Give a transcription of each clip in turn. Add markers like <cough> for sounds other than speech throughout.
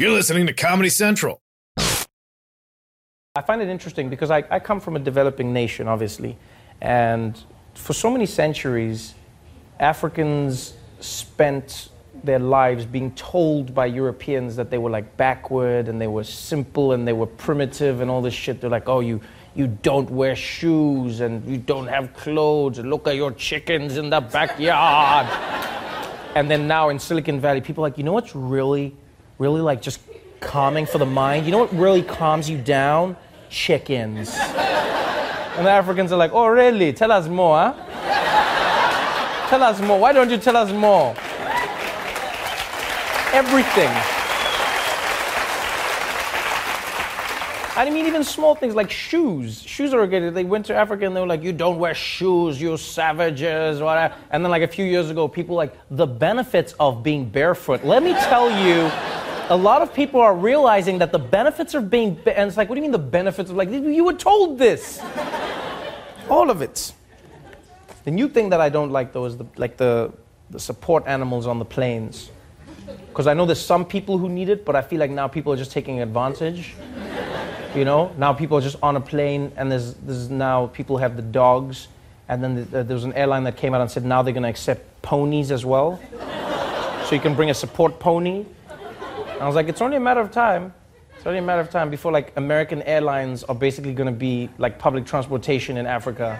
You're listening to Comedy Central. I find it interesting because I, I come from a developing nation, obviously. And for so many centuries, Africans spent their lives being told by Europeans that they were like backward and they were simple and they were primitive and all this shit. They're like, oh, you, you don't wear shoes and you don't have clothes look at your chickens in the backyard. <laughs> and then now in Silicon Valley, people are like, you know what's really, really like just calming for the mind? You know what really calms you down? Chickens. and the Africans are like, oh, really? Tell us more, huh? tell us more. Why don't you tell us more? Everything. I mean, even small things like shoes. Shoes are good. They went to Africa and they were like, you don't wear shoes, you savages, whatever. And then, like, a few years ago, people like, the benefits of being barefoot. Let me tell you, a lot of people are realizing that the benefits of being, and it's like, what do you mean the benefits of, like, you were told this. All of it. The new thing that I don't like, though, is the, like the, the support animals on the planes. Because I know there's some people who need it, but I feel like now people are just taking advantage. You know, now people are just on a plane, and there's, there's now people have the dogs, and then the, uh, there was an airline that came out and said now they're going to accept ponies as well. so you can bring a support pony. I was like, it's only a matter of time. It's only a matter of time before like American Airlines are basically going to be like public transportation in Africa.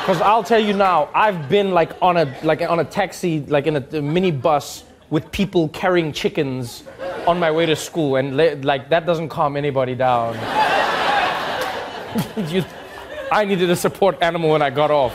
Because I'll tell you now, I've been like on a like on a taxi, like in a, a mini bus with people carrying chickens on my way to school, and le- like that doesn't calm anybody down. <laughs> You- I needed a support animal when I got off.